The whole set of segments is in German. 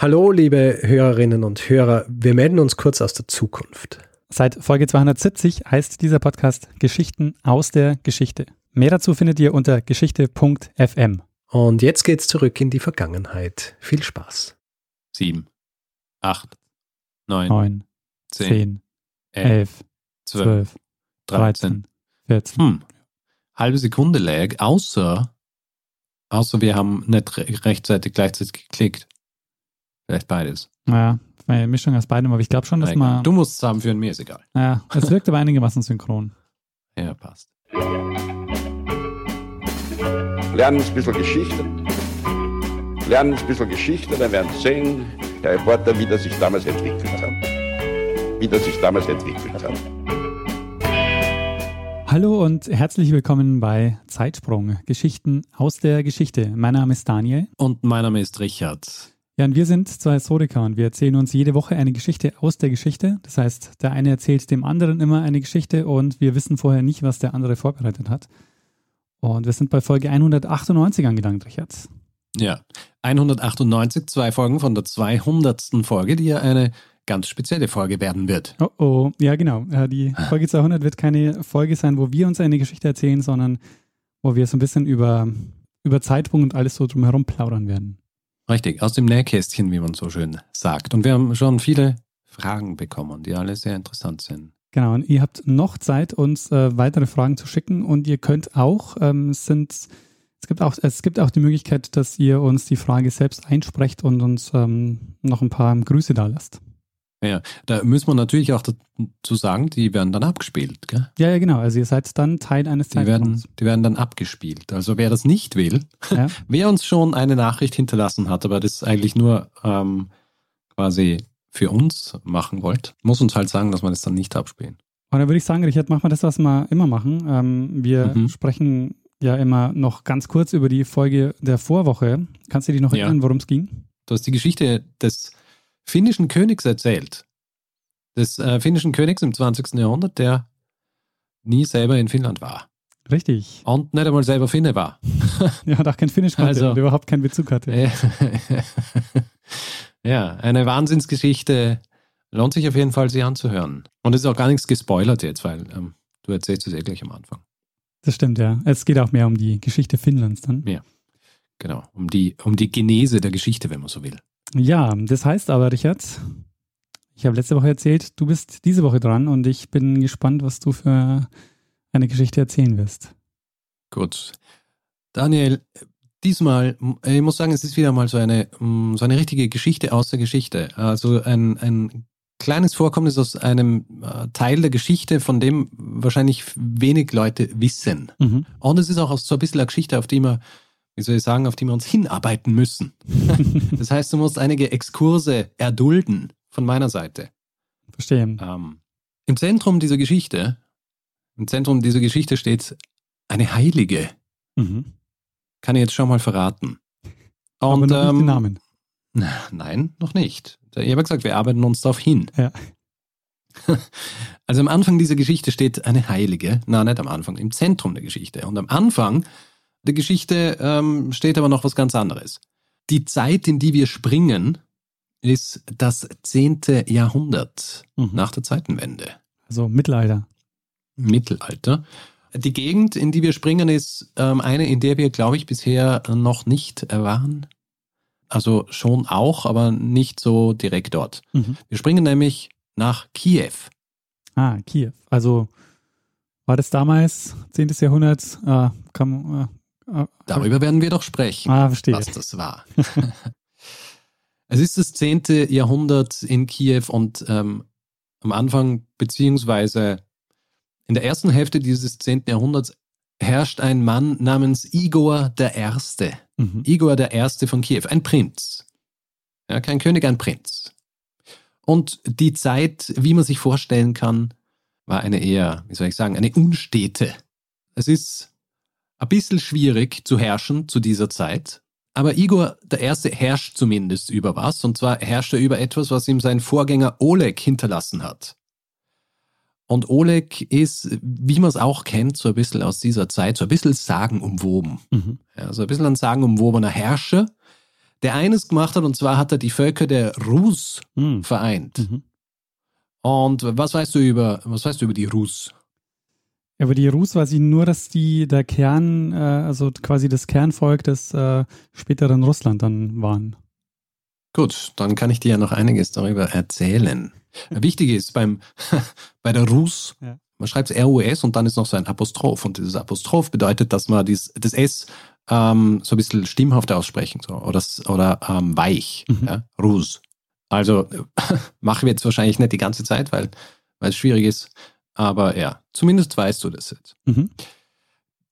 Hallo, liebe Hörerinnen und Hörer. Wir melden uns kurz aus der Zukunft. Seit Folge 270 heißt dieser Podcast Geschichten aus der Geschichte. Mehr dazu findet ihr unter geschichte.fm. Und jetzt geht's zurück in die Vergangenheit. Viel Spaß. 7, 8, 9, 9, 10, 10, 11, 12, 13, 14. Hm. Halbe Sekunde lag, außer, außer wir haben nicht re rechtzeitig gleichzeitig geklickt. Vielleicht beides. Naja, eine Mischung aus beidem, aber ich glaube schon, dass Egal. man. Du musst es zusammenführen, mir ist egal. Naja, es wirkt aber einigermaßen synchron. Ja, passt. lernen ein bisschen Geschichte. Lernen ein bisschen Geschichte, dann werden Sie sehen, Herr Reporter, wie das sich damals entwickelt hat. Wie das sich damals entwickelt hat. Hallo und herzlich willkommen bei Zeitsprung, Geschichten aus der Geschichte. Mein Name ist Daniel. Und mein Name ist Richard. Ja, und wir sind zwei Historiker und wir erzählen uns jede Woche eine Geschichte aus der Geschichte. Das heißt, der eine erzählt dem anderen immer eine Geschichte und wir wissen vorher nicht, was der andere vorbereitet hat. Und wir sind bei Folge 198 angelangt, Richard. Ja, 198, zwei Folgen von der 200. Folge, die ja eine ganz spezielle Folge werden wird. Oh oh, ja genau. Äh, Die Folge 200 wird keine Folge sein, wo wir uns eine Geschichte erzählen, sondern wo wir so ein bisschen über, über Zeitpunkt und alles so drumherum plaudern werden. Richtig, aus dem Nähkästchen, wie man so schön sagt. Und wir haben schon viele Fragen bekommen, die alle sehr interessant sind. Genau, und ihr habt noch Zeit, uns äh, weitere Fragen zu schicken und ihr könnt auch, ähm, es sind, es gibt auch, es gibt auch die Möglichkeit, dass ihr uns die Frage selbst einsprecht und uns ähm, noch ein paar Grüße da lasst. Ja, da müssen wir natürlich auch dazu sagen, die werden dann abgespielt. Gell? Ja, ja, genau. Also ihr seid dann Teil eines Die werden, die werden dann abgespielt. Also wer das nicht will, Ja. wer uns schon eine Nachricht hinterlassen hat, aber das eigentlich nur ähm, quasi für uns machen wollt, muss uns halt sagen, dass wir das dann nicht abspielen. Und dann würde ich sagen, Richard, machen wir das, was wir immer machen. Ähm, wir Mhm. sprechen ja immer noch ganz kurz über die Folge der Vorwoche. Kannst du dich noch Ja. erinnern, worum es ging? Du hast die Geschichte des finnischen Königs erzählt. Des äh, finnischen Königs im 20. Jahrhundert, der nie selber in Finnland war. Richtig. Und nicht einmal selber Finne war. Ja, hat auch kein Finnisch hatte Also- und überhaupt keinen Bezug hatte. Ja, eine Wahnsinnsgeschichte. Lohnt sich auf jeden Fall, sie anzuhören. Und es ist auch gar nichts gespoilert jetzt, weil ähm, du erzählst es eh gleich am Anfang. Das stimmt, ja. Es geht auch mehr um die Geschichte Finnlands dann. Ja. Genau, um die, um die Genese der Geschichte, wenn man so will. Ja, das heißt aber, Richard, ich habe letzte Woche erzählt, du bist diese Woche dran und ich bin gespannt, was du für eine Geschichte erzählen wirst. Gut. Daniel, diesmal, ich muss sagen, es ist wieder mal so eine, m, so eine richtige Geschichte aus der Geschichte. Also ein, ein kleines Vorkommnis aus einem äh, Teil der Geschichte, von dem wahrscheinlich wenig Leute wissen. Mhm. Und es ist auch so ein bisschen eine Geschichte, auf die wir, wie soll ich sagen, auf die wir uns hinarbeiten müssen. Das heißt, du musst einige Exkurse erdulden von meiner Seite. Verstehe. Ähm, Im Zentrum dieser Geschichte, im Zentrum dieser Geschichte steht eine Heilige. Mhm. Kann ich jetzt schon mal verraten. Aber Und, noch nicht ähm, den Namen. na, Nein, noch nicht. Ich habe ja gesagt, wir arbeiten uns darauf hin. Ja. Also am Anfang dieser Geschichte steht eine Heilige. Na, nicht am Anfang, im Zentrum der Geschichte. Und am Anfang der Geschichte ähm, steht aber noch was ganz anderes. Die Zeit, in die wir springen, ist das 10. Jahrhundert Mhm. nach der Zeitenwende. Also Mittelalter. Mittelalter. Die Gegend, in die wir springen, ist ähm, eine, in der wir, glaube ich, bisher noch nicht waren. Also schon auch, aber nicht so direkt dort. Mhm. Wir springen nämlich nach Kiew. Ah, Kiew. Also war das damals, 10. Jahrhundert, äh, kam, äh, Darüber werden wir doch sprechen, Ah, verstehe. was das war. es ist das 10. Jahrhundert in Kiew und ähm, am Anfang beziehungsweise in der ersten Hälfte dieses 10. Jahrhunderts herrscht ein Mann namens Igor der Erste. Mhm. Igor der Erste von Kiew, ein Prinz. Ja, kein König, ein Prinz. Und die Zeit, wie man sich vorstellen kann, war eine eher, wie soll ich sagen, eine unstete. Es ist ein bisschen schwierig zu herrschen zu dieser Zeit. Aber Igor der Erste herrscht zumindest über was. Und zwar herrscht er über etwas, was ihm sein Vorgänger Oleg hinterlassen hat. Und Oleg ist, wie man es auch kennt, so ein bisschen aus dieser Zeit, so ein bisschen sagenumwoben. Mhm. Ja, so ein bisschen ein sagenumwobener Herrscher, der eines gemacht hat, und zwar hat er die Völker der Rus Hm. vereint. Mhm. Und was weißt du über, was weißt du über die Rus? Ja, aber die Rus weiß ich nur, dass die der Kern, äh, also quasi das Kernvolk des äh, späteren Russland dann waren. Gut, dann kann ich dir ja noch einiges darüber erzählen. Wichtig ist beim, bei der Rus, Ja. man schreibt R-U-S und dann ist noch so ein Apostroph. Und dieses Apostroph bedeutet, dass man dies, das S ähm, so ein bisschen stimmhaft aussprechen so, oder, oder ähm, weich. Mhm. Ja? Rus. Also machen wir jetzt wahrscheinlich nicht die ganze Zeit, weil, weil es schwierig ist. Aber ja, zumindest weißt du das jetzt. Mhm.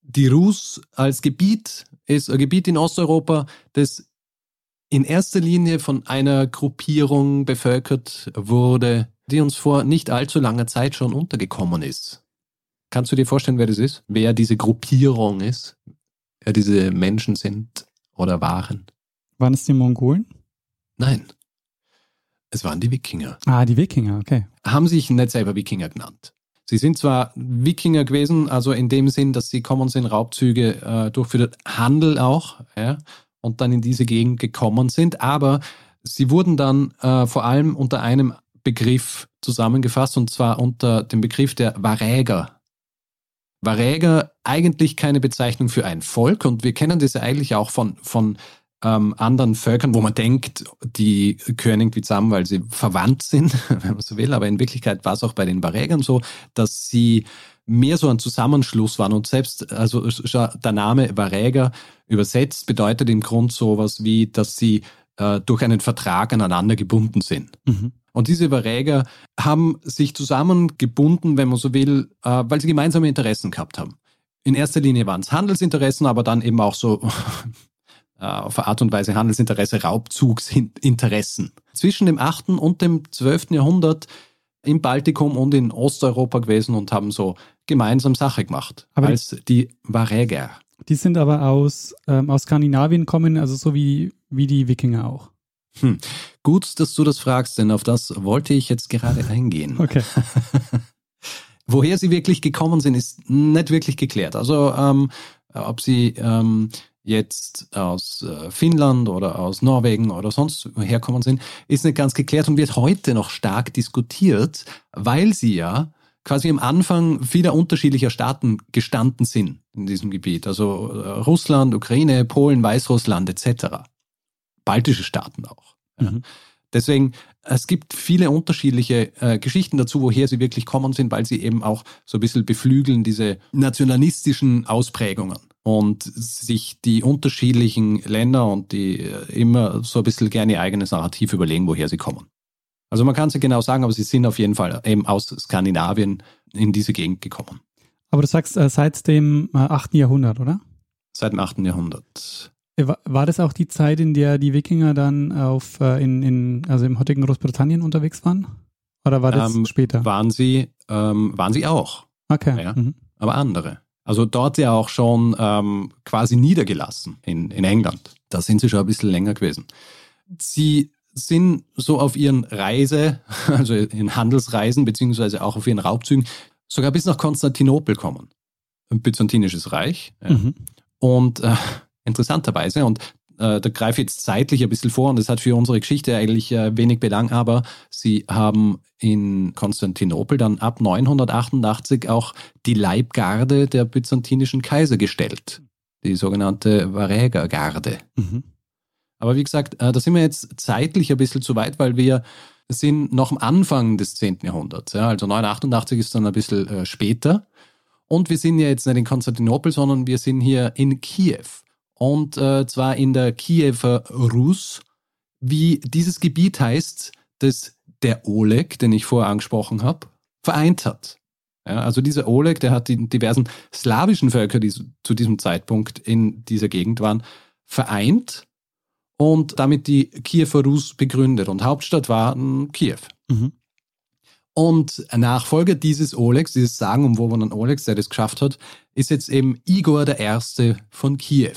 Die Rus als Gebiet ist ein Gebiet in Osteuropa, das in erster Linie von einer Gruppierung bevölkert wurde, die uns vor nicht allzu langer Zeit schon untergekommen ist. Kannst du dir vorstellen, wer das ist? Wer diese Gruppierung ist? Wer diese Menschen sind oder waren? Waren es die Mongolen? Nein. Es waren die Wikinger. Ah, die Wikinger, okay. haben sich nicht selber Wikinger genannt. Sie sind zwar Wikinger gewesen, also in dem Sinn, dass sie kommen sind, Raubzüge äh, durchführt, Handel auch, ja, und dann in diese Gegend gekommen sind, aber sie wurden dann äh, vor allem unter einem Begriff zusammengefasst, und zwar unter dem Begriff der Varäger. Varäger eigentlich keine Bezeichnung für ein Volk, und wir kennen das ja eigentlich auch von, von ähm, anderen Völkern, wo man denkt, die gehören irgendwie zusammen, weil sie verwandt sind, wenn man so will. Aber in Wirklichkeit war es auch bei den Varägern so, dass sie mehr so ein Zusammenschluss waren. Und selbst, also der Name Varäger übersetzt bedeutet im Grund sowas wie, dass sie äh, durch einen Vertrag aneinander gebunden sind. Mhm. Und diese Varäger haben sich zusammengebunden, wenn man so will, äh, weil sie gemeinsame Interessen gehabt haben. In erster Linie waren es Handelsinteressen, aber dann eben auch so auf eine Art und Weise Handelsinteresse, Raubzugsinteressen. Zwischen dem 8. und dem 12. Jahrhundert im Baltikum und in Osteuropa gewesen und haben so gemeinsam Sache gemacht. Aber als die Varäger. Die sind aber aus, ähm, aus Skandinavien kommen, also so wie, wie die Wikinger auch. Gut, dass du das fragst, denn auf das wollte ich jetzt gerade eingehen. Okay. Woher sie wirklich gekommen sind, ist nicht wirklich geklärt. Also ähm, ob sie ähm, jetzt aus äh, Finnland oder aus Norwegen oder sonst herkommen sind, ist nicht ganz geklärt und wird heute noch stark diskutiert, weil sie ja quasi am Anfang vieler unterschiedlicher Staaten gestanden sind in diesem Gebiet. Also äh, Russland, Ukraine, Polen, Weißrussland etc. Baltische Staaten auch. Ja. Mhm. Deswegen, es gibt viele unterschiedliche äh, Geschichten dazu, woher sie wirklich kommen sind, weil sie eben auch so ein bisschen beflügeln diese nationalistischen Ausprägungen und sich die unterschiedlichen Länder und die äh, immer so ein bisschen gerne ihr eigenes Narrativ überlegen, woher sie kommen. Also man kann es nicht genau sagen, aber sie sind auf jeden Fall eben aus Skandinavien in diese Gegend gekommen. Aber du sagst äh, seit dem äh, 8. Jahrhundert, oder? Seit dem 8. Jahrhundert. Äh, War war das auch die Zeit, in der die Wikinger dann auf, äh, in, in, also im heutigen Großbritannien unterwegs waren? Oder war das Ähm, später? Waren sie, ähm, waren sie auch, okay. ja. Mhm. aber andere. Also dort ja auch schon ähm, quasi niedergelassen in, in England. Da sind sie schon ein bisschen länger gewesen. Sie sind so auf ihren Reise, also in Handelsreisen, beziehungsweise auch auf ihren Raubzügen, sogar bis nach Konstantinopel kommen. Ein byzantinisches Reich. Ja. Mhm. Und äh, interessanterweise, und äh, da greife ich jetzt zeitlich ein bisschen vor und das hat für unsere Geschichte eigentlich äh, wenig Belang, aber sie haben in Konstantinopel dann ab 988 auch die Leibgarde der byzantinischen Kaiser gestellt. Die sogenannte Varägergarde. Mhm. Aber wie gesagt, äh, da sind wir jetzt zeitlich ein bisschen zu weit, weil wir sind noch am Anfang des 10. Jahrhunderts. Ja, also 988 ist dann ein bisschen äh, später. Und wir sind ja jetzt nicht in Konstantinopel, sondern wir sind hier in Kiew. Und äh, zwar in der Kiewer Rus, wie dieses Gebiet heißt, das der Oleg, den ich vorher angesprochen habe, vereint hat. Ja, also dieser Oleg, der hat die diversen slawischen Völker, die zu diesem Zeitpunkt in dieser Gegend waren, vereint und damit die Kiewer Rus begründet. Und Hauptstadt war Kiew. Mhm. Und Nachfolger dieses Olegs, dieses sagenumwobenen Olegs, der das geschafft hat, ist jetzt eben Igor I. von Kiew.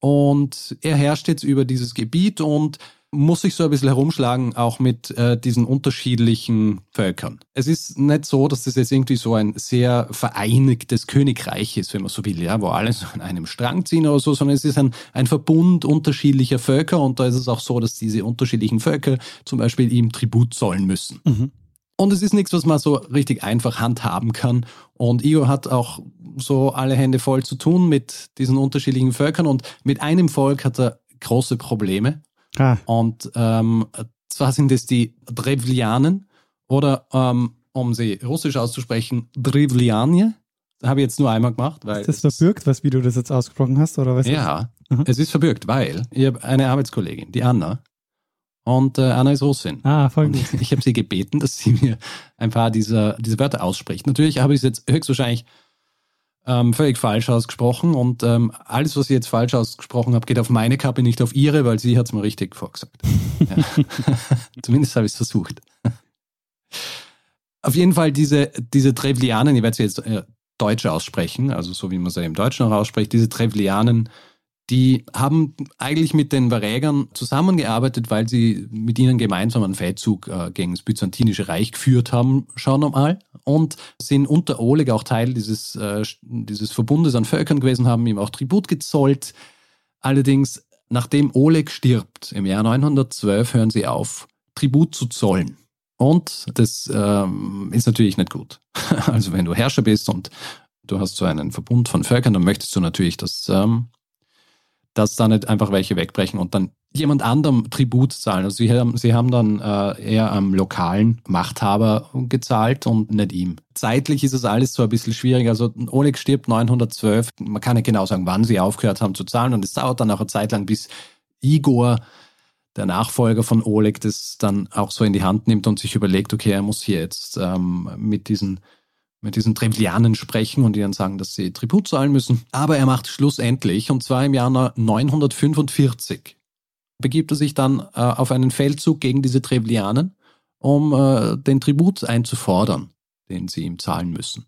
Und er herrscht jetzt über dieses Gebiet und muss sich so ein bisschen herumschlagen, auch mit äh, diesen unterschiedlichen Völkern. Es ist nicht so, dass das jetzt irgendwie so ein sehr vereinigtes Königreich ist, wenn man so will, ja, wo alle so an einem Strang ziehen oder so, sondern es ist ein, ein Verbund unterschiedlicher Völker und da ist es auch so, dass diese unterschiedlichen Völker zum Beispiel ihm Tribut zollen müssen. Mhm. Und es ist nichts, was man so richtig einfach handhaben kann. Und Igor hat auch so alle Hände voll zu tun mit diesen unterschiedlichen Völkern und mit einem Volk hat er große Probleme. Ah, Und ähm, zwar sind es die Drevlianen oder ähm, um sie russisch auszusprechen, Drevlianie. Habe ich jetzt nur einmal gemacht, weil ist das verbürgt, was, wie du das jetzt ausgesprochen hast, oder was? ja, es ist verbürgt, weil ich habe eine Arbeitskollegin, die Anna, und äh, Anna ist Russin. Ah, voll Und gut. ich habe sie gebeten, dass sie mir ein paar dieser, dieser Wörter ausspricht. Natürlich habe ich es jetzt höchstwahrscheinlich ähm, völlig falsch ausgesprochen und ähm, alles, was ich jetzt falsch ausgesprochen habe, geht auf meine Kappe, nicht auf ihre, weil sie hat es mir richtig vorgesagt. Ja. Zumindest habe ich es versucht. Auf jeden Fall diese, diese Trevlianen, ich werde sie jetzt äh, deutsch aussprechen, also so wie man sie im Deutschen auch ausspricht, diese Trevlianen, die haben eigentlich mit den Varägern zusammengearbeitet, weil sie mit ihnen gemeinsam einen Feldzug äh, gegen das Byzantinische Reich geführt haben, schon einmal. Und sind unter Oleg auch Teil dieses, äh, dieses Verbundes an Völkern gewesen, haben ihm auch Tribut gezollt. Allerdings, nachdem Oleg stirbt, im Jahr 912, hören sie auf, Tribut zu zollen. Und das ähm, ist natürlich nicht gut. Also wenn du Herrscher bist und du hast so einen Verbund von Völkern, dann möchtest du natürlich, dass ähm, dass da nicht einfach welche wegbrechen und dann jemand anderem Tribut zahlen. Also sie haben, sie haben dann äh, eher am lokalen Machthaber gezahlt und nicht ihm. Zeitlich ist es alles so ein bisschen schwierig. Also Oleg stirbt 912. Man kann nicht genau sagen, wann sie aufgehört haben zu zahlen und es dauert dann auch eine Zeit lang, bis Igor, der Nachfolger von Oleg, das dann auch so in die Hand nimmt und sich überlegt, okay, er muss hier jetzt ähm, mit diesen mit diesen Trevlianen sprechen und ihnen sagen, dass sie Tribut zahlen müssen. Aber er macht schlussendlich, und zwar im Jahr 945, begibt er sich dann äh, auf einen Feldzug gegen diese Trevlianen, um äh, den Tribut einzufordern, den sie ihm zahlen müssen.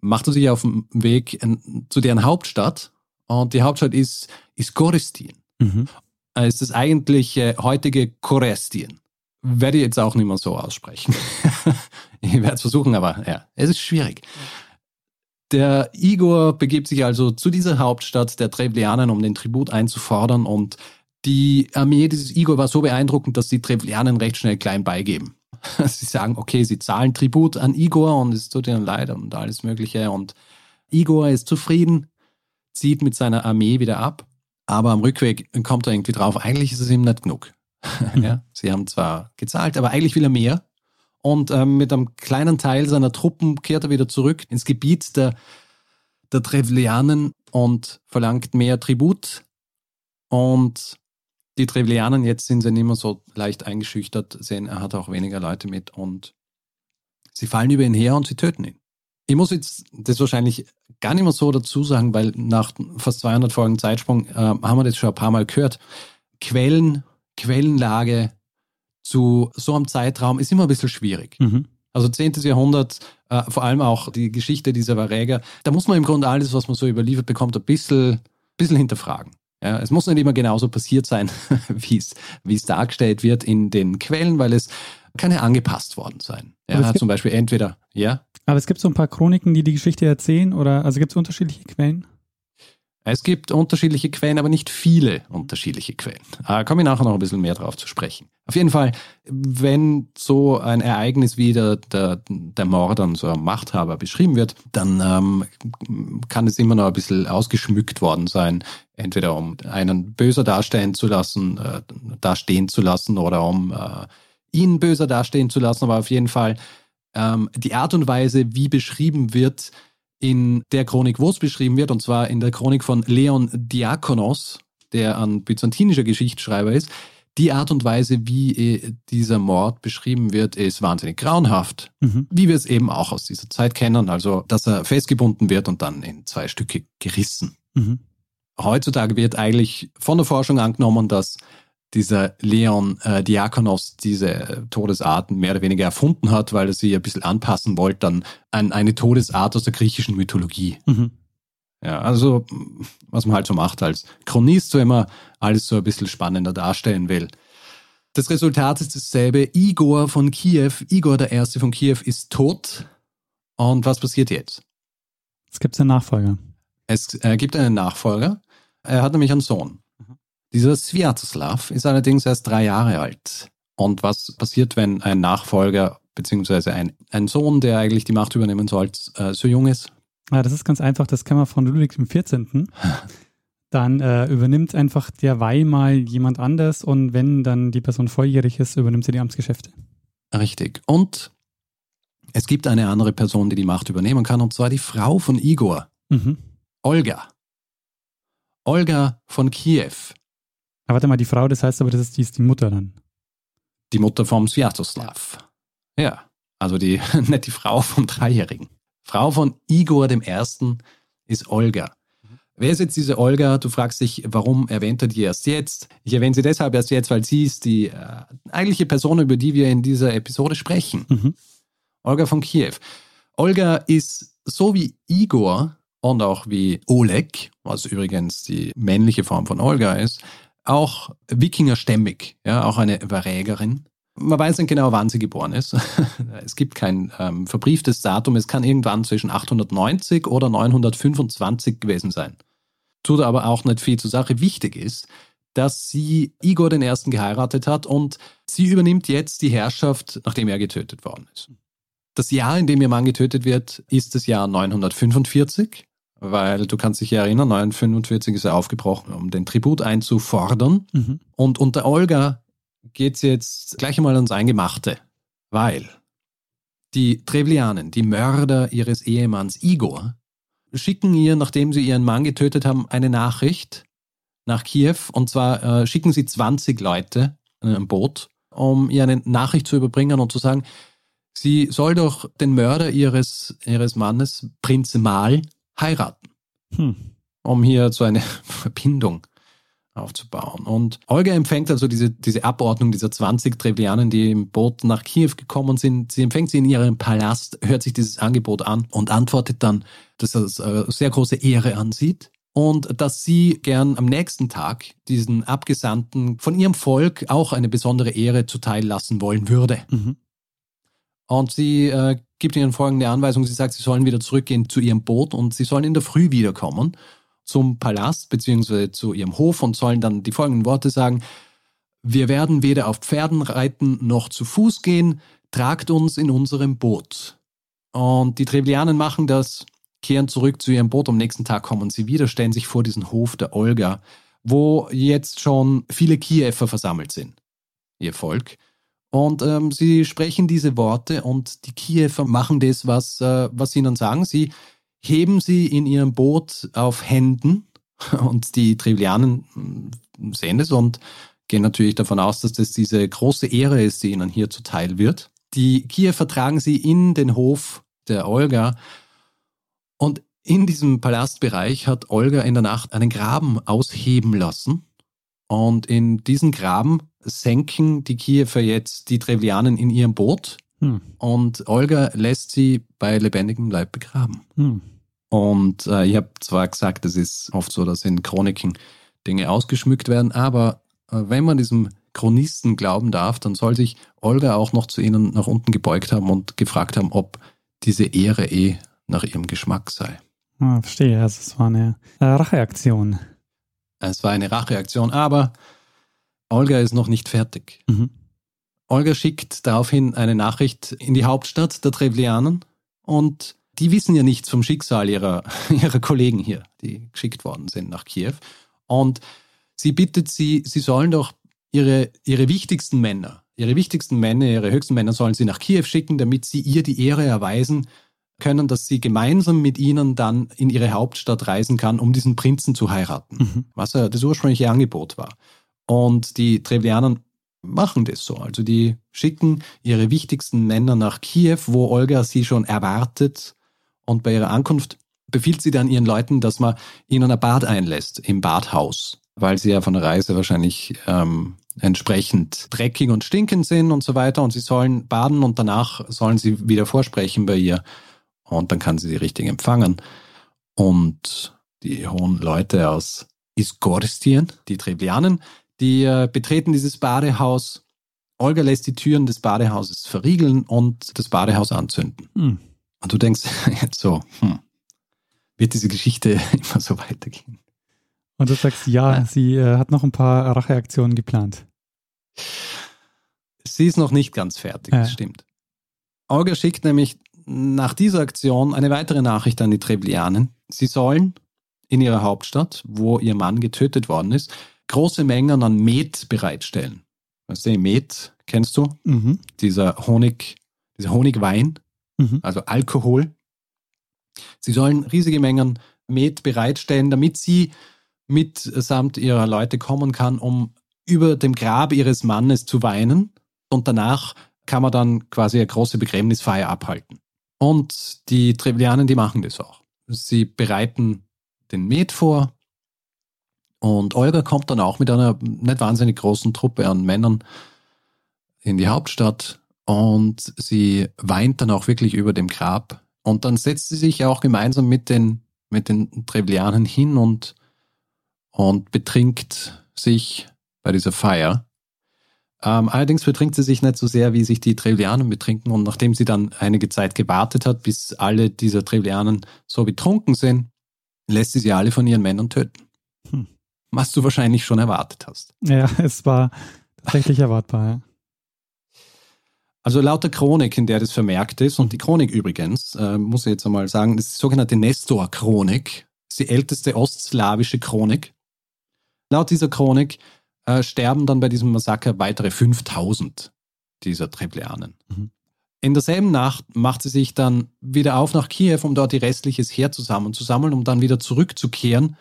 Macht er sich auf dem Weg in, zu deren Hauptstadt, und die Hauptstadt ist, ist Goristin. Mhm. Äh, ist das eigentliche heutige Korestien. Werde ich jetzt auch nicht mehr so aussprechen. ich werde es versuchen, aber ja, es ist schwierig. Der Igor begibt sich also zu dieser Hauptstadt der Trevlianen, um den Tribut einzufordern und die Armee dieses Igor war so beeindruckend, dass die Trevlianen recht schnell klein beigeben. Sie sagen, okay, sie zahlen Tribut an Igor und es tut ihnen leid und alles Mögliche und Igor ist zufrieden, zieht mit seiner Armee wieder ab, aber am Rückweg kommt er irgendwie drauf, eigentlich ist es ihm nicht genug. ja, sie haben zwar gezahlt, aber eigentlich will er mehr. Und ähm, mit einem kleinen Teil seiner Truppen kehrt er wieder zurück ins Gebiet der, der Trevlianen und verlangt mehr Tribut. Und die Trevlianen, jetzt sind sie nicht mehr so leicht eingeschüchtert, sehen, er hat auch weniger Leute mit und sie fallen über ihn her und sie töten ihn. Ich muss jetzt das wahrscheinlich gar nicht mehr so dazu sagen, weil nach fast 200 Folgen Zeitsprung äh, haben wir das schon ein paar Mal gehört. Quellen, Quellenlage zu so einem Zeitraum ist immer ein bisschen schwierig. Mhm. Also 10. Jahrhundert, äh, vor allem auch die Geschichte dieser Varäger, da muss man im Grunde alles, was man so überliefert bekommt, ein bisschen, bisschen hinterfragen. Ja, es muss nicht immer genauso passiert sein, wie es, dargestellt wird in den Quellen, weil es kann ja angepasst worden sein. Gibt- zum Beispiel entweder, ja, Aber es gibt so ein paar Chroniken, die die Geschichte erzählen, oder also gibt es unterschiedliche Quellen? Es gibt unterschiedliche Quellen, aber nicht viele unterschiedliche Quellen. Äh, komme ich nachher noch ein bisschen mehr drauf zu sprechen. Auf jeden Fall, wenn so ein Ereignis wie der, der, der Mord an so einem Machthaber beschrieben wird, dann ähm, kann es immer noch ein bisschen ausgeschmückt worden sein. Entweder um einen böser darstellen zu lassen, äh, dastehen zu lassen oder um äh, ihn böser dastehen zu lassen. Aber auf jeden Fall ähm, die Art und Weise, wie beschrieben wird, in der Chronik, wo es beschrieben wird, und zwar in der Chronik von Leon Diakonos, der ein byzantinischer Geschichtsschreiber ist, die Art und Weise, wie äh, dieser Mord beschrieben wird, ist wahnsinnig grauenhaft. Mhm. Wie wir es eben auch aus dieser Zeit kennen, also dass er festgebunden wird und dann in zwei Stücke gerissen. Mhm. Heutzutage wird eigentlich von der Forschung angenommen, dass dieser Leon äh, Diakonos diese Todesarten mehr oder weniger erfunden hat, weil er sie ein bisschen anpassen wollte dann an eine Todesart aus der griechischen Mythologie. Mhm. Ja, also was man halt so macht als Chronist, wenn man alles so ein bisschen spannender darstellen will. Das Resultat ist dasselbe. Igor von Kiew, Igor der Erste von Kiew ist tot. Und was passiert jetzt? Es gibt einen Nachfolger. Es äh, gibt einen Nachfolger. Er hat nämlich einen Sohn. Dieser Sviatoslav ist allerdings erst drei Jahre alt. Und was passiert, wenn ein Nachfolger beziehungsweise ein, ein Sohn, der eigentlich die Macht übernehmen soll, äh, so jung ist? Ja, das ist ganz einfach. Das kann man von Ludwig XIV. dann äh, übernimmt einfach der Weih mal jemand anders und wenn dann die Person volljährig ist, übernimmt sie die Amtsgeschäfte. Richtig. Und es gibt eine andere Person, die die Macht übernehmen kann, und zwar die Frau von Igor, Mhm. Olga. Olga von Kiew, Aber warte mal, die Frau, das heißt aber, das ist, die ist die Mutter dann. die Mutter vom Sviatoslav. Ja, also die, nicht die Frau vom Dreijährigen. Frau von Igor dem Ersten ist Olga. Wer ist jetzt diese Olga? Du fragst dich, warum erwähnt er die erst jetzt? Ich erwähne sie deshalb erst jetzt, weil sie ist die äh, eigentliche Person, über die wir in dieser Episode sprechen. Mhm. Olga von Kiew. Olga ist so wie Igor und auch wie Oleg, was übrigens die männliche Form von Olga ist, auch Wikingerstämmig, ja, auch eine Varägerin. Man weiß nicht genau, wann sie geboren ist. es gibt kein ähm, verbrieftes Datum. Es kann irgendwann zwischen 890 oder 925 gewesen sein. Tut aber auch nicht viel zur Sache. Wichtig ist, dass sie Igor Ersten geheiratet hat und sie übernimmt jetzt die Herrschaft, nachdem er getötet worden ist. Das Jahr, in dem ihr Mann getötet wird, ist das Jahr 945, weil du kannst dich ja erinnern, 945 ist er aufgebrochen, um den Tribut einzufordern. Mhm. Und unter Olga geht es jetzt gleich einmal ans Eingemachte, weil die Trevlianen, die Mörder ihres Ehemanns Igor, schicken ihr, nachdem sie ihren Mann getötet haben, eine Nachricht nach Kiew. Und zwar äh, schicken sie 20 Leute in einem Boot, um ihr eine Nachricht zu überbringen und zu sagen, sie soll doch den Mörder ihres, ihres Mannes, Prinz Mal, heiraten Hm. um hier so eine Verbindung aufzubauen. Und Olga empfängt also diese, diese Abordnung dieser 20 Trevlianen, die im Boot nach Kiew gekommen sind. Sie empfängt sie in ihrem Palast, hört sich dieses Angebot an und antwortet dann, dass er es äh, sehr große Ehre ansieht und dass sie gern am nächsten Tag diesen Abgesandten von ihrem Volk auch eine besondere Ehre zuteil lassen wollen würde. Mhm. Und sie äh, gibt ihnen folgende Anweisung. Sie sagt, sie sollen wieder zurückgehen zu ihrem Boot und sie sollen in der Früh wiederkommen zum Palast beziehungsweise zu ihrem Hof und sollen dann die folgenden Worte sagen. Wir werden weder auf Pferden reiten noch zu Fuß gehen. Tragt uns in unserem Boot. Und die Trevlianen machen das, kehren zurück zu ihrem Boot. Am nächsten Tag kommen sie wieder, stellen sich vor diesen Hof der Olga, wo jetzt schon viele Kiewer versammelt sind. Ihr Volk. Und ähm, sie sprechen diese Worte und die Kiewer machen das, was, äh, was sie ihnen sagen. Sie heben sie in ihrem Boot auf Händen und die Trevlianen mm, sehen das und gehen natürlich davon aus, dass das diese große Ehre ist, die ihnen hier zuteil wird. Die Kiewer vertragen sie in den Hof der Olga und in diesem Palastbereich hat Olga in der Nacht einen Graben ausheben lassen und in diesen Graben senken die Kiewer jetzt die Trevlianen in ihrem Boot Hm. und Olga lässt sie bei lebendigem Leib begraben. Hm. Und äh, ich habe zwar gesagt, es ist oft so, dass in Chroniken Dinge ausgeschmückt werden, aber äh, wenn man diesem Chronisten glauben darf, dann soll sich Olga auch noch zu ihnen nach unten gebeugt haben und gefragt haben, ob diese Ehre eh nach ihrem Geschmack sei. Ah, verstehe. Also es war eine äh, Racheaktion. Es war eine Racheaktion, aber Olga ist noch nicht fertig. Mhm. Olga schickt daraufhin eine Nachricht in die Hauptstadt der Trevlianen und die wissen ja nichts vom Schicksal ihrer, ihrer Kollegen hier, die geschickt worden sind nach Kiew. Und sie bittet sie, sie sollen doch ihre, ihre wichtigsten Männer, ihre wichtigsten Männer, ihre höchsten Männer sollen sie nach Kiew schicken, damit sie ihr die Ehre erweisen können, dass sie gemeinsam mit ihnen dann in ihre Hauptstadt reisen kann, um diesen Prinzen zu heiraten, Mhm. was ja das ursprüngliche Angebot war. Und die Trevlianen machen das so. Also die schicken ihre wichtigsten Männer nach Kiew, wo Olga sie schon erwartet. Und bei ihrer Ankunft befiehlt sie dann ihren Leuten, dass man ihnen ein Bad einlässt im Badhaus, weil sie ja von der Reise wahrscheinlich ähm, entsprechend dreckig und stinkend sind und so weiter. Und sie sollen baden und danach sollen sie wieder vorsprechen bei ihr. Und dann kann sie sie richtig empfangen. Und die hohen Leute aus Iskorstien, die Trevlianen, die äh, betreten dieses Badehaus Olga lässt die Türen des Badehauses verriegeln und das Badehaus anzünden. Hm. Und du denkst jetzt so, hm, wird diese Geschichte immer so weitergehen? Und du sagst, ja, Ja. sie äh, hat noch ein paar Racheaktionen geplant. Sie ist noch nicht ganz fertig, Ja. das stimmt. Olga schickt nämlich nach dieser Aktion eine weitere Nachricht an die Treblianen. Sie sollen in ihrer Hauptstadt, wo ihr Mann getötet worden ist, große Mengen an Met bereitstellen. Weißt du, Met kennst du? Mhm. Dieser Honig, dieser Honigwein, Mhm. also Alkohol. Sie sollen riesige Mengen Met bereitstellen, damit sie mitsamt ihrer Leute kommen kann, um über dem Grab ihres Mannes zu weinen. Und danach kann man dann quasi eine große Begräbnisfeier abhalten. Und die Treblianen, die machen das auch. Sie bereiten den Met vor. Und Olga kommt dann auch mit einer nicht wahnsinnig großen Truppe an Männern in die Hauptstadt und sie weint dann auch wirklich über dem Grab. Und dann setzt sie sich auch gemeinsam mit den, mit den Treblianen hin und, und betrinkt sich bei dieser Feier. Ähm, allerdings betrinkt sie sich nicht so sehr, wie sich die Treblianen betrinken. Und nachdem sie dann einige Zeit gewartet hat, bis alle dieser Treblianen so betrunken sind, lässt sie sie alle von ihren Männern töten. Hm. Was du wahrscheinlich schon erwartet hast. Ja, es war tatsächlich erwartbar. Ja. Also laut der Chronik, in der das vermerkt ist, und die Chronik übrigens, äh, muss ich jetzt einmal sagen, das ist die sogenannte Nestor-Chronik, die älteste ostslawische Chronik. Laut dieser Chronik äh, sterben dann bei diesem Massaker weitere 5000 dieser Trebleanen. Mhm. In derselben Nacht macht sie sich dann wieder auf nach Kiew, um dort ihr restliches Heer zusammenzusammeln, um dann wieder zurückzukehren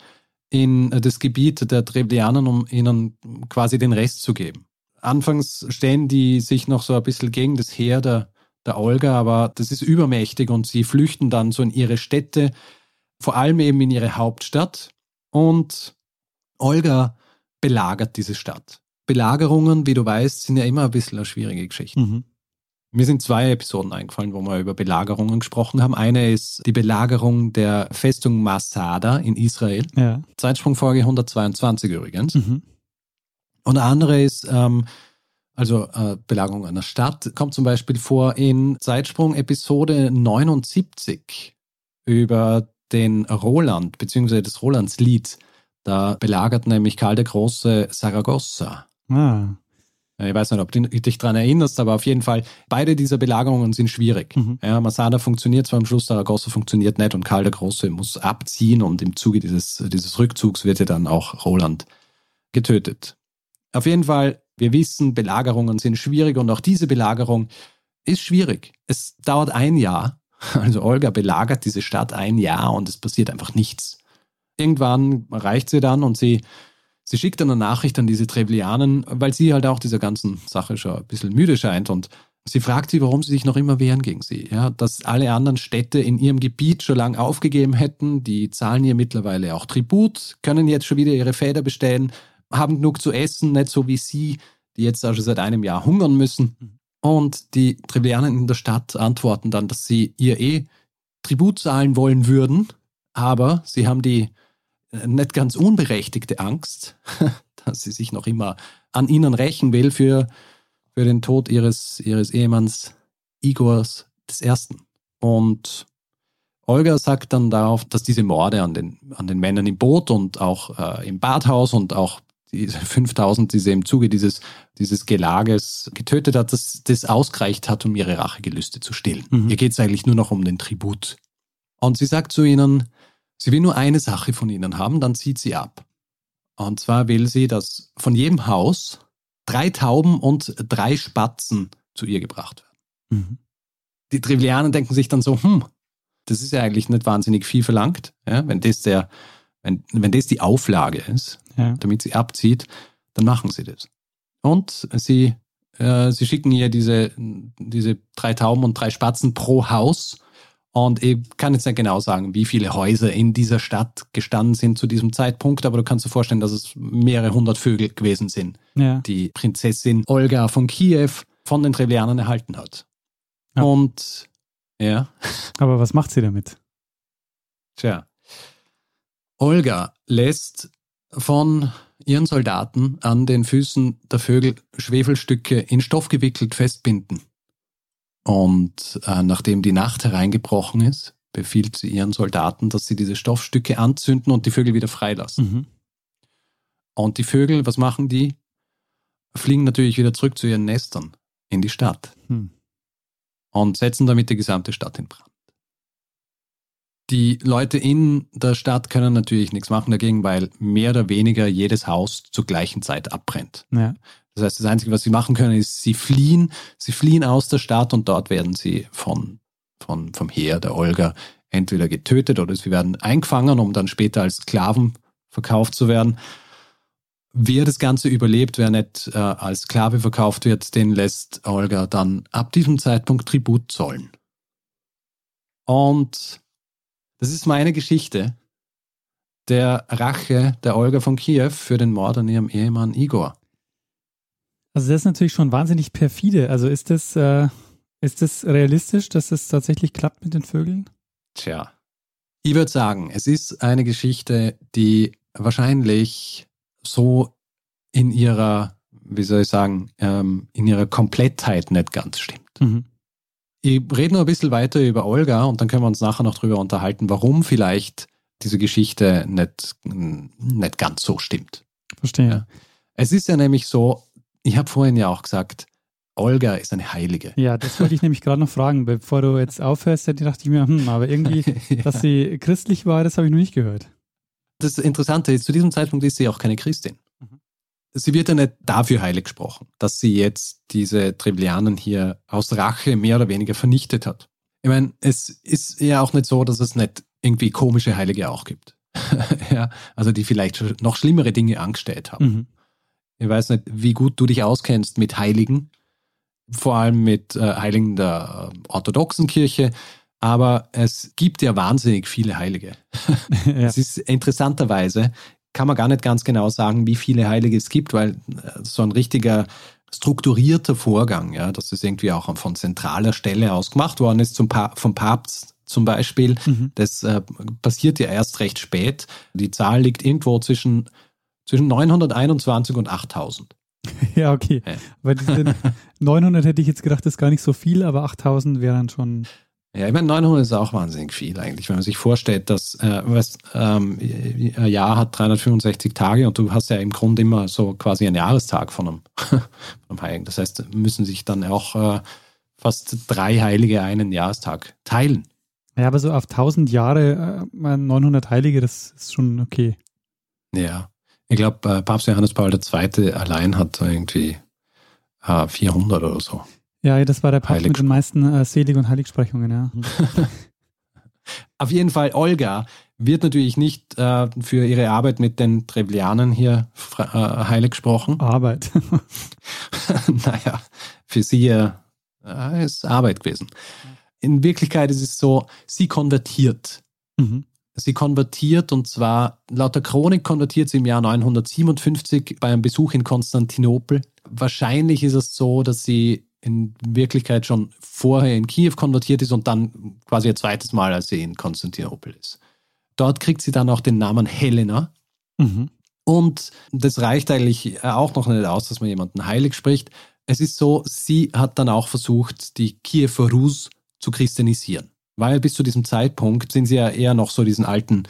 in äh, das Gebiet der Trebleanen, um ihnen quasi den Rest zu geben. Anfangs stellen die sich noch so ein bisschen gegen das Heer der, der Olga, aber das ist übermächtig und sie flüchten dann so in ihre Städte, vor allem eben in ihre Hauptstadt. Und Olga belagert diese Stadt. Belagerungen, wie du weißt, sind ja immer ein bisschen eine schwierige Geschichte. Mhm. Mir sind zwei Episoden eingefallen, wo wir über Belagerungen gesprochen haben. Eine ist die Belagerung der Festung Masada in Israel. Ja. Zeitsprungfolge 122 übrigens. Mhm. Und der andere ist, ähm, also äh, Belagerung einer Stadt, kommt zum Beispiel vor in Zeitsprung Episode 79 über den Roland, beziehungsweise das Rolandslied. Da belagert nämlich Karl der Große Saragossa. Ah. Ich weiß nicht, ob du dich daran erinnerst, aber auf jeden Fall, beide dieser Belagerungen sind schwierig. Mhm. Ja, Masada funktioniert zwar am Schluss, Saragossa funktioniert nicht und Karl der Große muss abziehen und im Zuge dieses, dieses Rückzugs wird ja dann auch Roland getötet. Auf jeden Fall, wir wissen, Belagerungen sind schwierig und auch diese Belagerung ist schwierig. Es dauert ein Jahr. Also Olga belagert diese Stadt ein Jahr und es passiert einfach nichts. Irgendwann reicht sie dann und sie, sie schickt dann eine Nachricht an diese Treblianen, weil sie halt auch dieser ganzen Sache schon ein bisschen müde scheint und sie fragt sie, warum sie sich noch immer wehren gegen sie. Ja, dass alle anderen Städte in ihrem Gebiet schon lange aufgegeben hätten, die zahlen ihr mittlerweile auch Tribut, können jetzt schon wieder ihre Fäder bestellen, haben genug zu essen, nicht so wie sie, die jetzt auch schon seit einem Jahr hungern müssen. Und die Treblianen in der Stadt antworten dann, dass sie ihr eh Tribut zahlen wollen würden, aber sie haben die nicht ganz unberechtigte Angst, dass sie sich noch immer an ihnen rächen will für, für den Tod ihres, ihres Ehemanns Igors I. Und Olga sagt dann darauf, dass diese Morde an den, an den Männern im Boot und auch äh, im Badhaus und auch diese 5000, die sie im Zuge dieses, dieses Gelages getötet hat, dass das ausgereicht hat, um ihre Rachegelüste zu stillen. Mhm. Ihr geht es eigentlich nur noch um den Tribut. Und sie sagt zu ihnen, sie will nur eine Sache von ihnen haben, dann zieht sie ab. Und zwar will sie, dass von jedem Haus drei Tauben und drei Spatzen zu ihr gebracht werden. Mhm. Die Trivianen denken sich dann so, hm, das ist ja eigentlich nicht wahnsinnig viel verlangt, ja, wenn das der, wenn, wenn das die Auflage ist, Ja. damit sie abzieht, dann machen sie das. Und sie, äh, sie schicken ihr diese, diese drei Tauben und drei Spatzen pro Haus. Und ich kann jetzt nicht genau sagen, wie viele Häuser in dieser Stadt gestanden sind zu diesem Zeitpunkt, aber du kannst dir vorstellen, dass es mehrere hundert Vögel gewesen sind, Ja. die Prinzessin Olga von Kiew von den Trevlianern erhalten hat. Ja. Und ja, Aber was macht sie damit? Tja. Olga lässt von ihren Soldaten an den Füßen der Vögel Schwefelstücke in Stoff gewickelt festbinden. Und äh, nachdem die Nacht hereingebrochen ist, befiehlt sie ihren Soldaten, dass sie diese Stoffstücke anzünden und die Vögel wieder freilassen. Mhm. Und die Vögel, was machen die? Fliegen natürlich wieder zurück zu ihren Nestern in die Stadt Hm. und setzen damit die gesamte Stadt in Brand. Die Leute in der Stadt können natürlich nichts machen dagegen, weil mehr oder weniger jedes Haus zur gleichen Zeit abbrennt. Ja. Das heißt, das Einzige, was sie machen können, ist, sie fliehen, sie fliehen aus der Stadt und dort werden sie von, von, vom Heer der Olga entweder getötet oder sie werden eingefangen, um dann später als Sklaven verkauft zu werden. Wer das Ganze überlebt, wer nicht äh, als Sklave verkauft wird, den lässt Olga dann ab diesem Zeitpunkt Tribut zollen. Und das ist meine Geschichte der Rache der Olga von Kiew für den Mord an ihrem Ehemann Igor. Also das ist natürlich schon wahnsinnig perfide. Also ist das, äh, ist das realistisch, dass das tatsächlich klappt mit den Vögeln? Tja, ich würde sagen, es ist eine Geschichte, die wahrscheinlich so in ihrer, wie soll ich sagen, ähm, in ihrer Komplettheit nicht ganz stimmt. Mhm. Ich rede noch ein bisschen weiter über Olga und dann können wir uns nachher noch drüber unterhalten, warum vielleicht diese Geschichte nicht, nicht ganz so stimmt. Verstehe. Ja. Es ist ja nämlich so, ich habe vorhin ja auch gesagt, Olga ist eine Heilige. Ja, das wollte ich nämlich gerade noch fragen. Bevor du jetzt aufhörst, dachte ich mir, hm, aber irgendwie, Ja. dass sie christlich war, das habe ich noch nicht gehört. Das Interessante ist, zu diesem Zeitpunkt ist sie auch keine Christin. Mhm. Sie wird ja nicht dafür heilig gesprochen, dass sie jetzt diese Trebelianen hier aus Rache mehr oder weniger vernichtet hat. Ich meine, es ist ja auch nicht so, dass es nicht irgendwie komische Heilige auch gibt. ja, also die vielleicht noch schlimmere Dinge angestellt haben. Mhm. Ich weiß nicht, wie gut du dich auskennst mit Heiligen, vor allem mit äh, Heiligen der äh, orthodoxen Kirche, aber es gibt ja wahnsinnig viele Heilige. ja. Es ist interessanterweise, kann man gar nicht ganz genau sagen, wie viele Heilige es gibt, weil äh, so ein richtiger strukturierter Vorgang, ja, dass es irgendwie auch von zentraler Stelle aus gemacht worden ist, zum pa vom Papst zum Beispiel, Mhm. das äh, passiert ja erst recht spät. Die Zahl liegt irgendwo zwischen, zwischen 921 und 8000. ja, okay. Ja. Weil diese 900 hätte ich jetzt gedacht, das ist gar nicht so viel, aber 8000 wäre dann schon. Ja, ich meine, 900 ist auch wahnsinnig viel eigentlich, wenn man sich vorstellt, dass äh, weißt, ähm, ein Jahr hat 365 Tage und du hast ja im Grunde immer so quasi einen Jahrestag von einem, von einem Heiligen. Das heißt, müssen sich dann auch äh, fast drei Heilige einen Jahrestag teilen. Ja, aber so auf 1000 Jahre äh, 900 Heilige, das ist schon okay. Ja, ich glaube, äh, Papst Johannes Paul II. allein hat irgendwie äh, 400 oder so. Ja, das war der Papst mit den meisten äh, Selig- und Heiligsprechungen, ja. Auf jeden Fall, Olga wird natürlich nicht äh, für ihre Arbeit mit den Trebelianern hier äh, heilig gesprochen. Arbeit. naja, für sie äh, ist Arbeit gewesen. In Wirklichkeit ist es so, sie konvertiert. mhm. Sie konvertiert und zwar, laut der Chronik konvertiert sie im Jahr 957 bei einem Besuch in Konstantinopel. Wahrscheinlich ist es so, dass sie in Wirklichkeit schon vorher in Kiew konvertiert ist und dann quasi ein zweites Mal, als sie in Konstantinopel ist. Dort kriegt sie dann auch den Namen Helena. Mhm. Und das reicht eigentlich auch noch nicht aus, dass man jemanden heilig spricht. Es ist so, sie hat dann auch versucht, die Kiewer Rus zu christianisieren. Weil bis zu diesem Zeitpunkt sind sie ja eher noch so diesen alten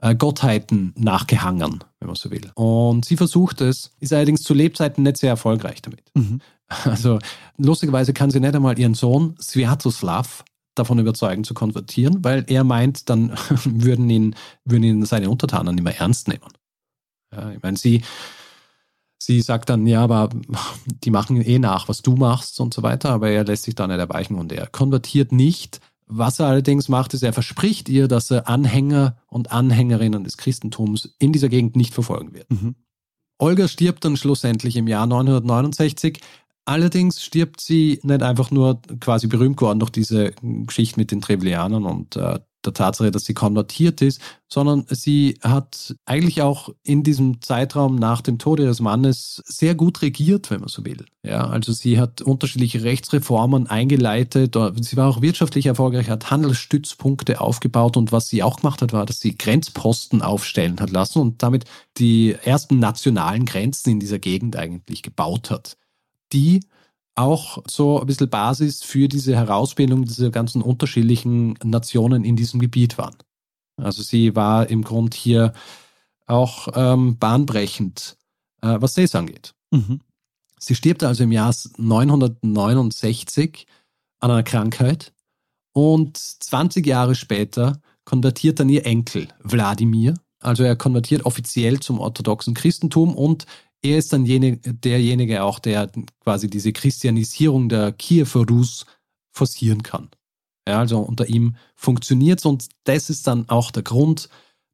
äh, Gottheiten nachgehangen, wenn man so will. Und sie versucht es, ist allerdings zu Lebzeiten nicht sehr erfolgreich damit. Mhm. Also lustigerweise kann sie nicht einmal ihren Sohn Sviatoslav davon überzeugen zu konvertieren, weil er meint, dann würden ihn, würden ihn seine Untertanen nicht mehr ernst nehmen. Ja, ich meine, sie, sie sagt dann, ja, aber die machen eh nach, was du machst und so weiter, aber er lässt sich da nicht erweichen und er konvertiert nicht. Was er allerdings macht, ist, er verspricht ihr, dass er Anhänger und Anhängerinnen des Christentums in dieser Gegend nicht verfolgen wird. Mhm. Olga stirbt dann schlussendlich im Jahr 969. Allerdings stirbt sie nicht einfach nur quasi berühmt geworden durch diese Geschichte mit den Trevelianern und äh, der Tatsache, dass sie konvertiert ist, sondern sie hat eigentlich auch in diesem Zeitraum nach dem Tode des Mannes sehr gut regiert, wenn man so will. Ja, also sie hat unterschiedliche Rechtsreformen eingeleitet. Sie war auch wirtschaftlich erfolgreich, hat Handelsstützpunkte aufgebaut und was sie auch gemacht hat, war, dass sie Grenzposten aufstellen hat lassen und damit die ersten nationalen Grenzen in dieser Gegend eigentlich gebaut hat. Die auch so ein bisschen Basis für diese Herausbildung dieser ganzen unterschiedlichen Nationen in diesem Gebiet waren. Also sie war im Grund hier auch ähm, bahnbrechend, äh, was das angeht. Mhm. Sie stirbt also im Jahr 969 an einer Krankheit und 20 Jahre später konvertiert dann ihr Enkel Wladimir. Also er konvertiert offiziell zum orthodoxen Christentum und er ist dann jene, derjenige auch, der quasi diese Christianisierung der Kiewer Rus forcieren kann. Ja, also unter ihm funktioniert es und das ist dann auch der Grund,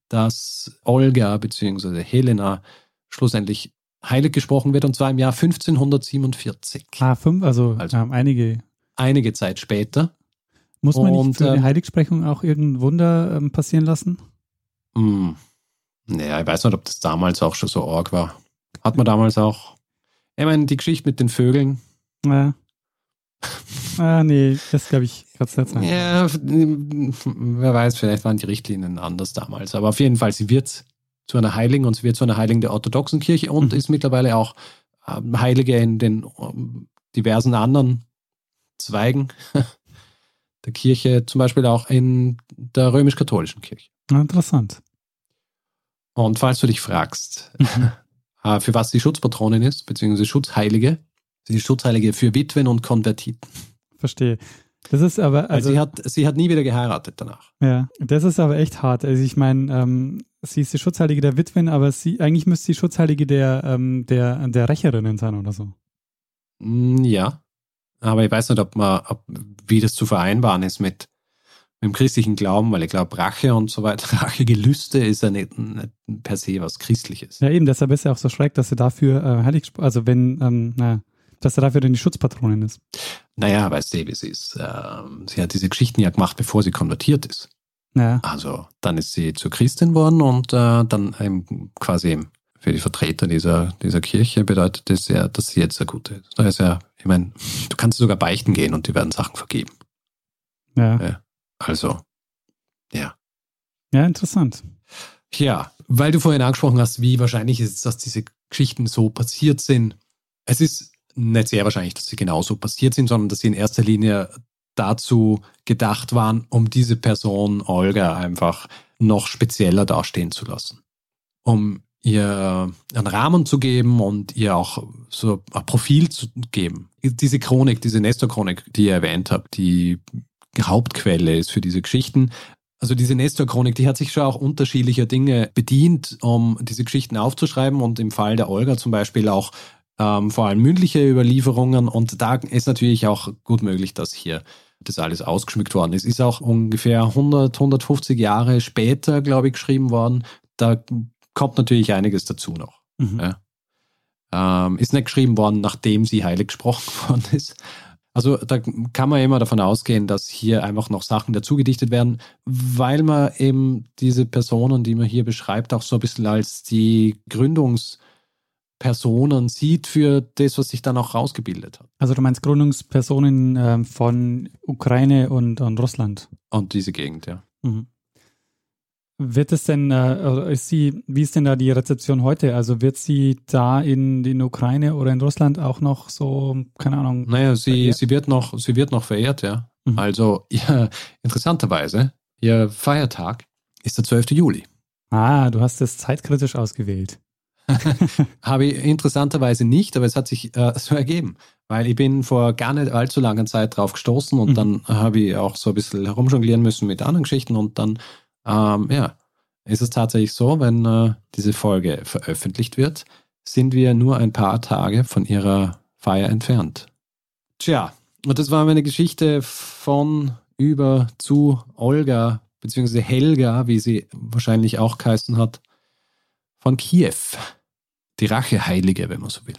dass Olga bzw. Helena schlussendlich heilig gesprochen wird und zwar im Jahr 1547. Ah, fünf, also, also ähm, einige. Einige Zeit später. Muss man und, nicht für eine ähm, Heiligsprechung auch irgendein Wunder ähm, passieren lassen? Mh, hm. naja, ich weiß nicht, ob das damals auch schon so arg war. Hat man damals auch. Ich meine, die Geschichte mit den Vögeln. Ja. ah, nee, das glaube ich ganz nicht sein. Ja, wer weiß, vielleicht waren die Richtlinien anders damals. Aber auf jeden Fall, sie wird zu einer Heiligen und sie wird zu einer Heiligen der orthodoxen Kirche und mhm. ist mittlerweile auch ähm, Heilige in den ähm, diversen anderen Zweigen der Kirche, zum Beispiel auch in der römisch-katholischen Kirche. Interessant. Und falls du dich fragst, mhm. Äh, für was sie Schutzpatronin ist, beziehungsweise Schutzheilige. Sie ist Schutzheilige für Witwen und Konvertiten. Verstehe. Das ist aber. Also, sie, hat, sie hat nie wieder geheiratet danach. Ja, das ist aber echt hart. Also ich meine, ähm, sie ist die Schutzheilige der Witwen, aber sie eigentlich müsste sie Schutzheilige der, ähm, der, der Rächerinnen sein oder so. Mm, ja. Aber ich weiß nicht, ob man, ob, wie das zu vereinbaren ist mit, dem christlichen Glauben, weil ich glaube, Rache und so weiter, Rachegelüste ist ja nicht, nicht, per se was Christliches. Ja, eben, deshalb ist ja auch so schräg, dass sie dafür äh, heilig, also wenn, ähm, na, dass er dafür dann die Schutzpatronin ist. Naja, weißt du, wie sie ist. Ähm, sie hat diese Geschichten ja gemacht, bevor sie konvertiert ist. Ja. Also, dann ist sie zur Christin worden und äh, dann ähm, quasi für die Vertreter dieser, dieser Kirche bedeutet das ja, dass sie jetzt eine gute ist. Da ist ja, ich meine, du kannst sogar beichten gehen und die werden Sachen vergeben. Ja. ja. Also, ja. Ja, interessant. Ja, weil du vorhin angesprochen hast, wie wahrscheinlich ist es, dass diese Geschichten so passiert sind. Es ist nicht sehr wahrscheinlich, dass sie genauso passiert sind, sondern dass sie in erster Linie dazu gedacht waren, um diese Person Olga einfach noch spezieller dastehen zu lassen. Um ihr einen Rahmen zu geben und ihr auch so ein Profil zu geben. Diese Chronik, diese Nestor-Chronik, die ihr erwähnt habt, die Hauptquelle ist für diese Geschichten. Also diese Nestor-Chronik, die hat sich schon auch unterschiedlicher Dinge bedient, um diese Geschichten aufzuschreiben und im Fall der Olga zum Beispiel auch ähm, vor allem mündliche Überlieferungen und da ist natürlich auch gut möglich, dass hier das alles ausgeschmückt worden ist. Ist auch ungefähr 100, 150 Jahre später, glaube ich, geschrieben worden. Da kommt natürlich einiges dazu noch. Mhm. Ja. Ähm, ist nicht geschrieben worden, nachdem sie heilig gesprochen worden ist, also da kann man immer davon ausgehen, dass hier einfach noch Sachen dazugedichtet werden, weil man eben diese Personen, die man hier beschreibt, auch so ein bisschen als die Gründungspersonen sieht für das, was sich dann auch rausgebildet hat. Also du meinst Gründungspersonen äh, von Ukraine und, und Russland? Und diese Gegend, ja. Mhm. Wird es denn, äh, ist sie, wie ist denn da die Rezeption heute? Also wird sie da in, in Ukraine oder in Russland auch noch so, keine Ahnung? Naja, sie, sie wird noch, sie wird noch verehrt, ja. Mhm. Also ja, interessanterweise, ihr Feiertag ist der 12. Juli. Ah, du hast es zeitkritisch ausgewählt. Habe ich interessanterweise nicht, aber es hat sich äh, so ergeben. Weil ich bin vor gar nicht allzu langer Zeit drauf gestoßen und mhm. dann habe ich auch so ein bisschen herumjonglieren müssen mit anderen Geschichten und dann ähm, ja, ist es tatsächlich so, wenn äh, diese Folge veröffentlicht wird, sind wir nur ein paar Tage von ihrer Feier entfernt. Tja, und das war meine Geschichte von über zu Olga, beziehungsweise Helga, wie sie wahrscheinlich auch geheißen hat, von Kiew. Die Racheheilige, wenn man so will.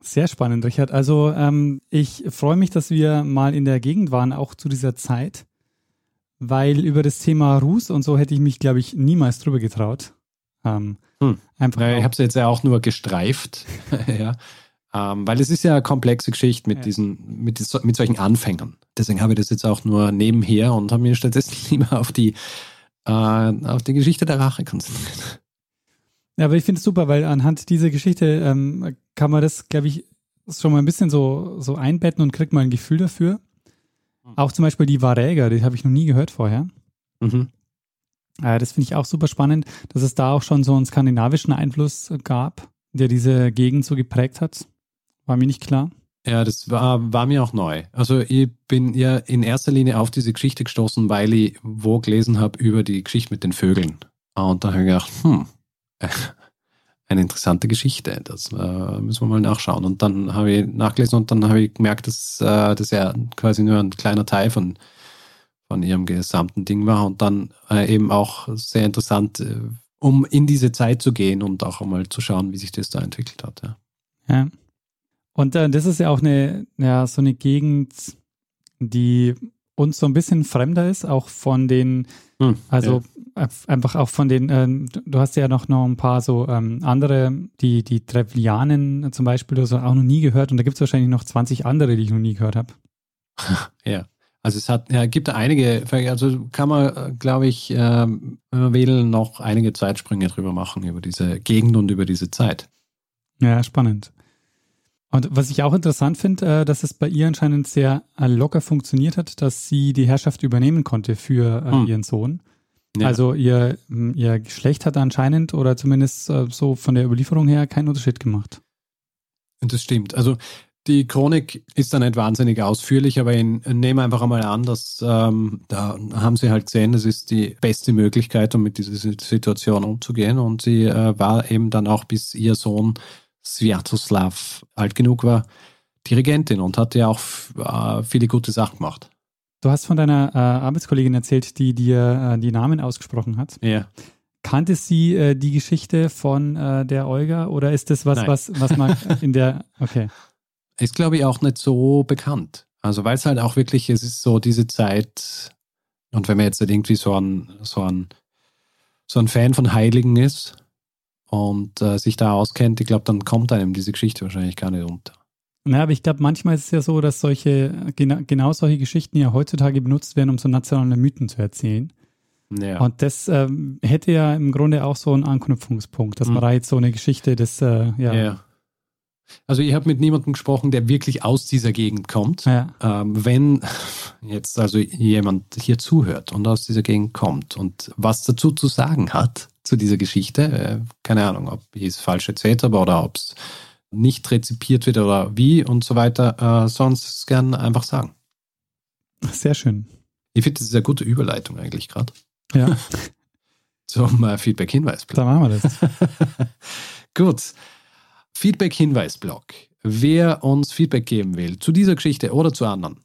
Sehr spannend, Richard. Also ähm, ich freue mich, dass wir mal in der Gegend waren, auch zu dieser Zeit weil über das Thema Ruß und so hätte ich mich, glaube ich, niemals drüber getraut. Ähm, hm. einfach ich habe es jetzt ja auch nur gestreift, ja. Ähm, weil es ist ja eine komplexe Geschichte mit ja. diesen, mit, mit solchen Anfängern. Deswegen habe ich das jetzt auch nur nebenher und habe mich stattdessen lieber auf die, äh, auf die Geschichte der Rache konzentriert. Ja, aber ich finde es super, weil anhand dieser Geschichte ähm, kann man das, glaube ich, schon mal ein bisschen so, so einbetten und kriegt mal ein Gefühl dafür. Auch zum Beispiel die Varäger, die habe ich noch nie gehört vorher. Mhm. Äh, das finde ich auch super spannend, dass es da auch schon so einen skandinavischen Einfluss gab, der diese Gegend so geprägt hat. War mir nicht klar. Ja, das war, war mir auch neu. Also ich bin ja in erster Linie auf diese Geschichte gestoßen, weil ich wo gelesen habe über die Geschichte mit den Vögeln. Und da habe ich gedacht, hm, eine interessante Geschichte. Das äh, müssen wir mal nachschauen. Und dann habe ich nachgelesen und dann habe ich gemerkt, dass äh, das ja quasi nur ein kleiner Teil von, von ihrem gesamten Ding war. Und dann äh, eben auch sehr interessant, äh, um in diese Zeit zu gehen und auch einmal zu schauen, wie sich das da entwickelt hat. Ja. ja. Und äh, das ist ja auch eine, ja, so eine Gegend, die uns so ein bisschen fremder ist, auch von den hm, also ja. Einfach auch von den, ähm, du hast ja noch, noch ein paar so ähm, andere, die, die Trevlianen zum Beispiel, also auch noch nie gehört und da gibt es wahrscheinlich noch 20 andere, die ich noch nie gehört habe. Ja. Also es hat, ja, gibt einige, also kann man, glaube ich, ähm, wählen, noch einige Zeitsprünge drüber machen, über diese Gegend und über diese Zeit. Ja, spannend. Und was ich auch interessant finde, äh, dass es bei ihr anscheinend sehr äh, locker funktioniert hat, dass sie die Herrschaft übernehmen konnte für äh, hm. ihren Sohn. Ja. Also ihr, ihr Geschlecht hat anscheinend oder zumindest äh, so von der Überlieferung her keinen Unterschied gemacht. Und das stimmt. Also die Chronik ist dann nicht wahnsinnig ausführlich, aber ich nehme einfach einmal an, dass ähm, da haben sie halt gesehen, das ist die beste Möglichkeit, um mit dieser Situation umzugehen. Und sie äh, war eben dann auch, bis ihr Sohn Sviatoslav alt genug war, Dirigentin und hat ja auch äh, viele gute Sachen gemacht. Du hast von deiner äh, Arbeitskollegin erzählt, die dir äh, die Namen ausgesprochen hat. Ja. Kannte sie äh, die Geschichte von äh, der Olga oder ist das was, was, was man in der. Okay. Ist, glaube ich, auch nicht so bekannt. Also, weil es halt auch wirklich, es ist so diese Zeit, und wenn man jetzt halt irgendwie so ein, so ein, so ein Fan von Heiligen ist, und äh, sich da auskennt, ich glaube, dann kommt einem diese Geschichte wahrscheinlich gar nicht unter. Naja, aber ich glaube, manchmal ist es ja so, dass solche, genau, genau solche Geschichten ja heutzutage benutzt werden, um so nationale Mythen zu erzählen. Ja. Und das ähm, hätte ja im Grunde auch so einen Anknüpfungspunkt, dass mhm. man da jetzt so eine Geschichte des, äh, ja. ja. Also ich habe mit niemandem gesprochen, der wirklich aus dieser Gegend kommt. Ja. Ähm, wenn jetzt also jemand hier zuhört und aus dieser Gegend kommt und was dazu zu sagen hat, zu dieser Geschichte. Äh, keine Ahnung, ob ich es falsch erzählt habe oder ob es nicht rezipiert wird oder wie und so weiter. Äh, sonst gern einfach sagen. Sehr schön. Ich finde, das ist eine gute Überleitung eigentlich gerade. Ja. Zum äh, Feedback-Hinweis-Blog. Da machen wir das. Gut. Feedback-Hinweis-Blog. Wer uns Feedback geben will zu dieser Geschichte oder zu anderen,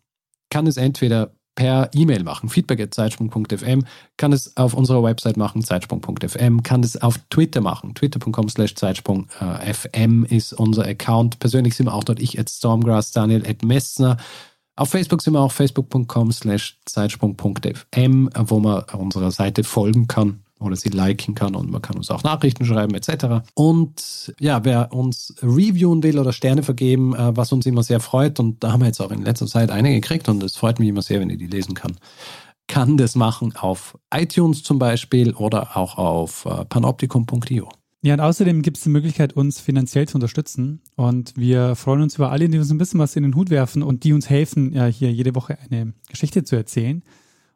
kann es entweder per E-Mail machen, feedback.zeitsprung.fm, kann es auf unserer Website machen, zeitsprung.fm, kann es auf Twitter machen, twitter.com slash zeitsprung.fm ist unser Account. Persönlich sind wir auch dort, ich at Stormgrass, Daniel at Messner. Auf Facebook sind wir auch facebook.com slash zeitsprung.fm, wo man unserer Seite folgen kann oder sie liken kann und man kann uns auch Nachrichten schreiben etc. Und ja, wer uns reviewen will oder Sterne vergeben, äh, was uns immer sehr freut und da haben wir jetzt auch in letzter Zeit einige gekriegt und es freut mich immer sehr, wenn ich die lesen kann, kann das machen auf iTunes zum Beispiel oder auch auf äh, panoptikum.io. Ja, und außerdem gibt es die Möglichkeit, uns finanziell zu unterstützen. Und wir freuen uns über alle, die uns ein bisschen was in den Hut werfen und die uns helfen, ja, hier jede Woche eine Geschichte zu erzählen.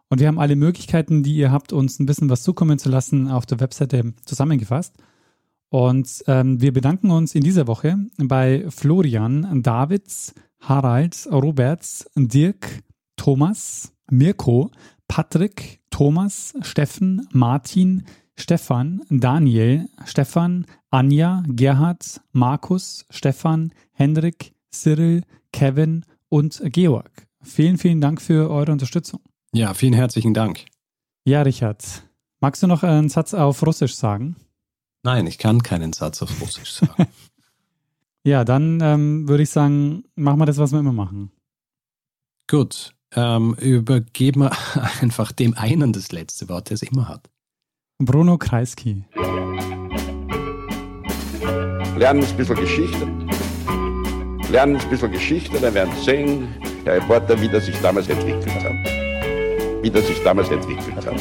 Und wir haben alle Möglichkeiten, die ihr habt, uns ein bisschen was zukommen zu lassen, auf der Webseite zusammengefasst. Und ähm, wir bedanken uns in dieser Woche bei Florian, Davids, Harald, Roberts, Dirk, Thomas, Mirko, Patrick, Thomas, Steffen, Martin, Stefan, Daniel, Stefan, Anja, Gerhard, Markus, Stefan, Hendrik, Cyril, Kevin und Georg. Vielen, vielen Dank für eure Unterstützung. Ja, vielen herzlichen Dank. Ja, Richard. Magst du noch einen Satz auf Russisch sagen? Nein, ich kann keinen Satz auf Russisch sagen. ja, dann ähm, würde ich sagen, machen wir das, was wir immer machen. Gut. ähm, übergeben wir einfach dem einen das letzte Wort, der es immer hat. Bruno Kreisky. Lernen ein bisschen Geschichte. Lernen ein bisschen Geschichte, dann werden Sie sehen, der Reporter, wie das sich damals entwickelt hat. Wie das sich damals entwickelt hat.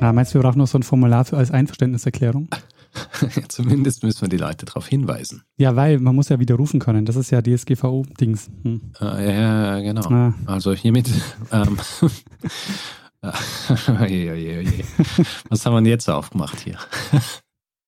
Ah, meinst du, wir brauchen noch so ein Formular für als Einverständniserklärung? Zumindest müssen wir die Leute darauf hinweisen. Ja, weil man muss ja widerrufen können. Das ist ja DSGVO-Dings. Hm. Äh, ja, genau. Ah. Also hiermit. Ähm, oje, oje, oje. Was haben wir denn jetzt aufgemacht hier?